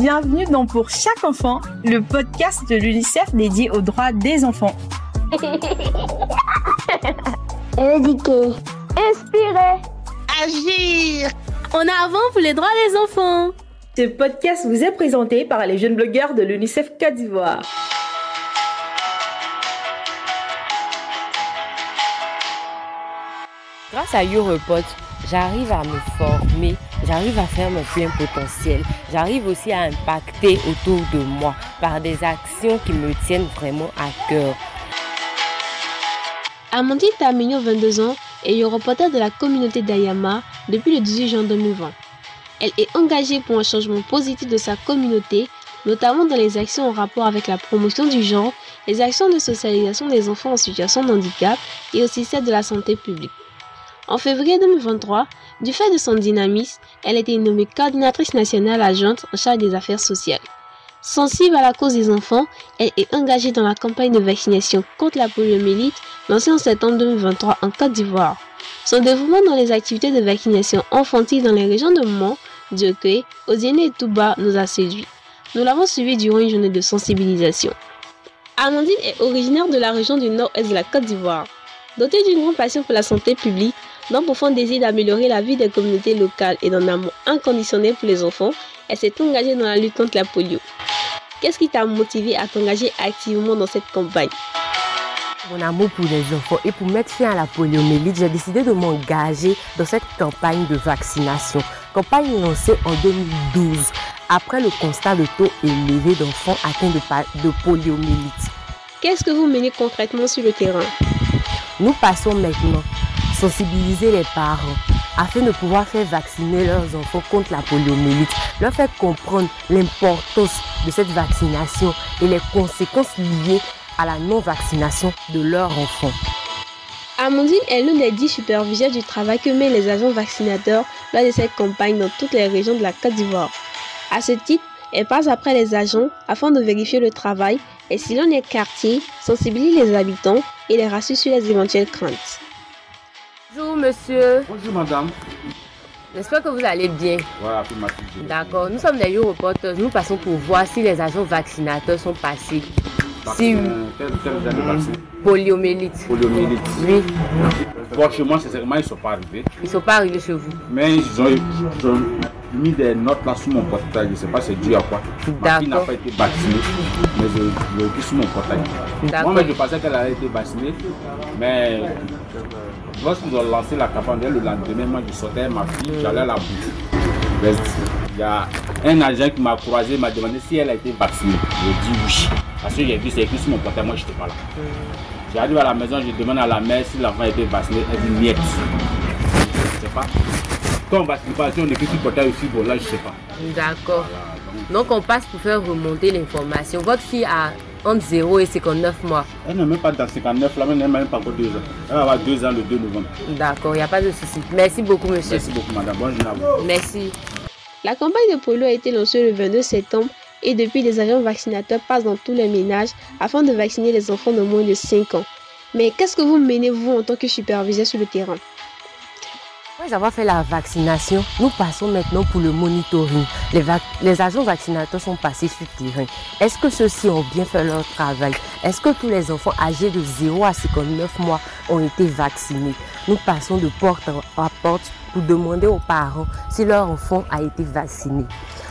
bienvenue dans Pour chaque enfant, le podcast de l'UNICEF dédié aux droits des enfants. Éduquer, inspirer, agir. En avant pour les droits des enfants. Ce podcast vous est présenté par les jeunes blogueurs de l'UNICEF Côte d'Ivoire. Grâce à YouReport, j'arrive à me former, j'arrive à faire mon plein potentiel, j'arrive aussi à impacter autour de moi par des actions qui me tiennent vraiment à cœur. Amandine Tamigno, 22 ans, est YouReporter de la communauté d'Ayama depuis le 18 juin 2020. Elle est engagée pour un changement positif de sa communauté, notamment dans les actions en rapport avec la promotion du genre, les actions de socialisation des enfants en situation de handicap et aussi celle de la santé publique. En février 2023, du fait de son dynamisme, elle a été nommée coordinatrice nationale adjointe en charge des affaires sociales. Sensible à la cause des enfants, elle est engagée dans la campagne de vaccination contre la poliomyélite lancée en septembre 2023 en Côte d'Ivoire. Son développement dans les activités de vaccination infantile dans les régions de Mont, Dioké, Odiene et Touba nous a séduit. Nous l'avons suivi durant une journée de sensibilisation. Amandine est originaire de la région du nord-est de la Côte d'Ivoire. Dotée d'une grande passion pour la santé publique, d'un profond désir d'améliorer la vie des communautés locales et d'un amour inconditionnel pour les enfants, elle s'est engagée dans la lutte contre la polio. Qu'est-ce qui t'a motivé à t'engager activement dans cette campagne? Mon amour pour les enfants et pour mettre fin à la poliomyélite, j'ai décidé de m'engager dans cette campagne de vaccination. Campagne lancée en 2012 après le constat de taux élevé d'enfants atteints de, de poliomyélite. Qu'est-ce que vous menez concrètement sur le terrain? Nous passons maintenant sensibiliser les parents afin de pouvoir faire vacciner leurs enfants contre la poliomyélite, leur faire comprendre l'importance de cette vaccination et les conséquences liées à la non-vaccination de leurs enfants. Amandine est l'une des dix superviseurs du travail que mènent les agents vaccinateurs lors de cette campagne dans toutes les régions de la Côte d'Ivoire. À ce titre, elle passe après les agents afin de vérifier le travail et si l'on est quartier, sensibiliser les habitants et les rassure sur les éventuelles craintes. Bonjour monsieur. Bonjour madame. J'espère que vous allez bien. Voilà, D'accord. Nous sommes des reporters. Nous passons pour voir si les agents vaccinateurs sont passés. Si quel, vaccin? Poliomyélite. Poliomyélite. Oui. Bon, chez moi, sincèrement, ils ne sont pas arrivés. Ils ne sont pas arrivés chez vous. Mais ils ont, ils ont mis des notes là sur mon portail. Je ne sais pas c'est dû à quoi. Ma fille n'a pas été vaccinée. Mais je l'ai vu sur mon portail. Moi, je pensais qu'elle avait été vaccinée. Mais lorsqu'ils ont lancé la campagne, le lendemain, moi, je sortais ma fille, j'allais à la boutique. Il y a un agent qui m'a croisé, m'a demandé si elle a été vaccinée. Je dis oui. Parce que j'ai vu, c'est écrit sur mon portail, moi je n'étais pas là. J'arrive à la maison, je demande à la mère si l'enfant a été vacciné. Elle dit niet. Je ne sais pas. Quand on vaccine pas, si on écrit sur le portail aussi, bon là je ne sais pas. D'accord. Donc on passe pour faire remonter l'information. Votre fille a entre 0 et 59 mois. Elle n'est même pas dans 59 là, mais elle n'a même pas encore 2 ans. Elle va avoir 2 ans le 2 novembre. D'accord, il n'y a pas de souci. Merci beaucoup monsieur. Merci beaucoup madame. Bonne journée à vous. Merci. La campagne de polio a été lancée le 22 septembre et depuis les agents vaccinateurs passent dans tous les ménages afin de vacciner les enfants de moins de 5 ans. Mais qu'est-ce que vous menez vous en tant que superviseur sur le terrain? Après avoir fait la vaccination, nous passons maintenant pour le monitoring. Les, agents vaccinateurs sont passés sur le terrain. Est-ce que ceux-ci ont bien fait leur travail? Est-ce que tous les enfants âgés de 0 à 59 mois ont été vaccinés? Nous passons de porte à porte pour demander aux parents si leur enfant a été vacciné.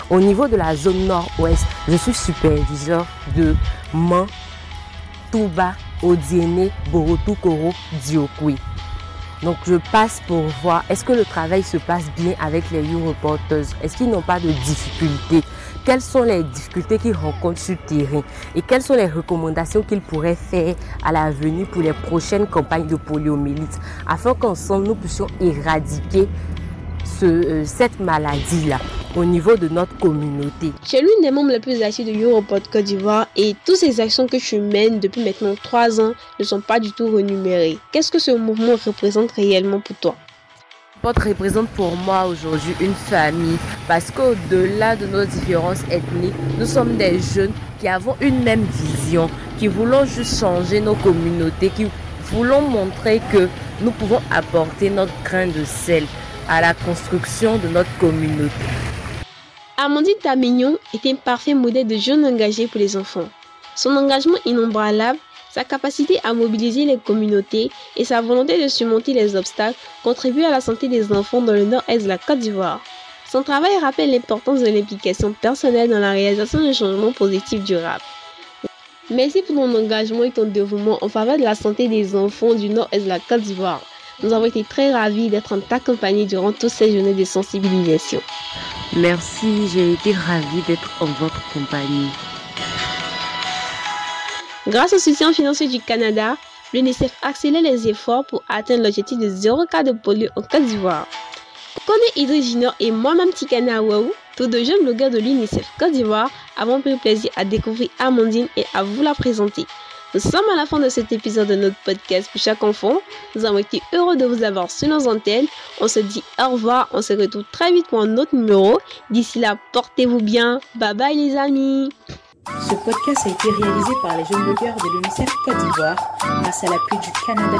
Au niveau de la zone nord-ouest, je suis superviseur de Man, Touba, Odiene, Borotukoro, Diokwe. Donc je passe pour voir est-ce que le travail se passe bien avec les Reporters? Est-ce qu'ils n'ont pas de difficultés? Quelles sont les difficultés qu'ils rencontrent sur le terrain? Et quelles sont les recommandations qu'ils pourraient faire à l'avenir pour les prochaines campagnes de poliomyélite? Afin qu'ensemble nous puissions éradiquer euh, cette maladie-là au niveau de notre communauté. Je suis l'une des membres les plus actifs de Europod Côte d'Ivoire et toutes ces actions que je mène depuis maintenant 3 ans ne sont pas du tout renumérées. Qu'est-ce que ce mouvement représente réellement pour toi? Pod représente pour moi aujourd'hui une famille parce qu'au-delà de nos différences ethniques, nous sommes des jeunes qui avons une même vision, qui voulons juste changer nos communautés, qui voulons montrer que nous pouvons apporter notre grain de sel à la construction de notre communauté. Amandine Tamignon est un parfait modèle de jeune engagé pour les enfants. Son engagement innombrable, sa capacité à mobiliser les communautés et sa volonté de surmonter les obstacles contribuent à la santé des enfants dans le nord-est de la Côte d'Ivoire. Son travail rappelle l'importance de l'implication personnelle dans la réalisation d'un changement positif durable. Merci pour ton engagement et ton dévouement en faveur de la santé des enfants du nord-est de la Côte d'Ivoire. Nous avons été très ravis d'être en ta compagnie durant toutes ces journées de sensibilisation. Merci, j'ai été ravie d'être en votre compagnie. Grâce au soutien financier du Canada, l'UNICEF accélère les efforts pour atteindre l'objectif de zéro cas de polio en Côte d'Ivoire. Connais Idriss Junior et moi-même Tikana Waou, tous deux jeunes blogueurs de l'UNICEF Côte d'Ivoire, avons pris plaisir à découvrir Amandine et à vous la présenter. Nous sommes à la fin de cet épisode de notre podcast pour chaque enfant. Nous avons été heureux de vous avoir sur nos antennes. On se dit au revoir. On se retrouve très vite pour un autre numéro. D'ici là, portez-vous bien. Bye bye les amis. Ce podcast a été réalisé par les jeunes blogueurs de l'UNICEF Côte d'Ivoire grâce à l'appui du Canada.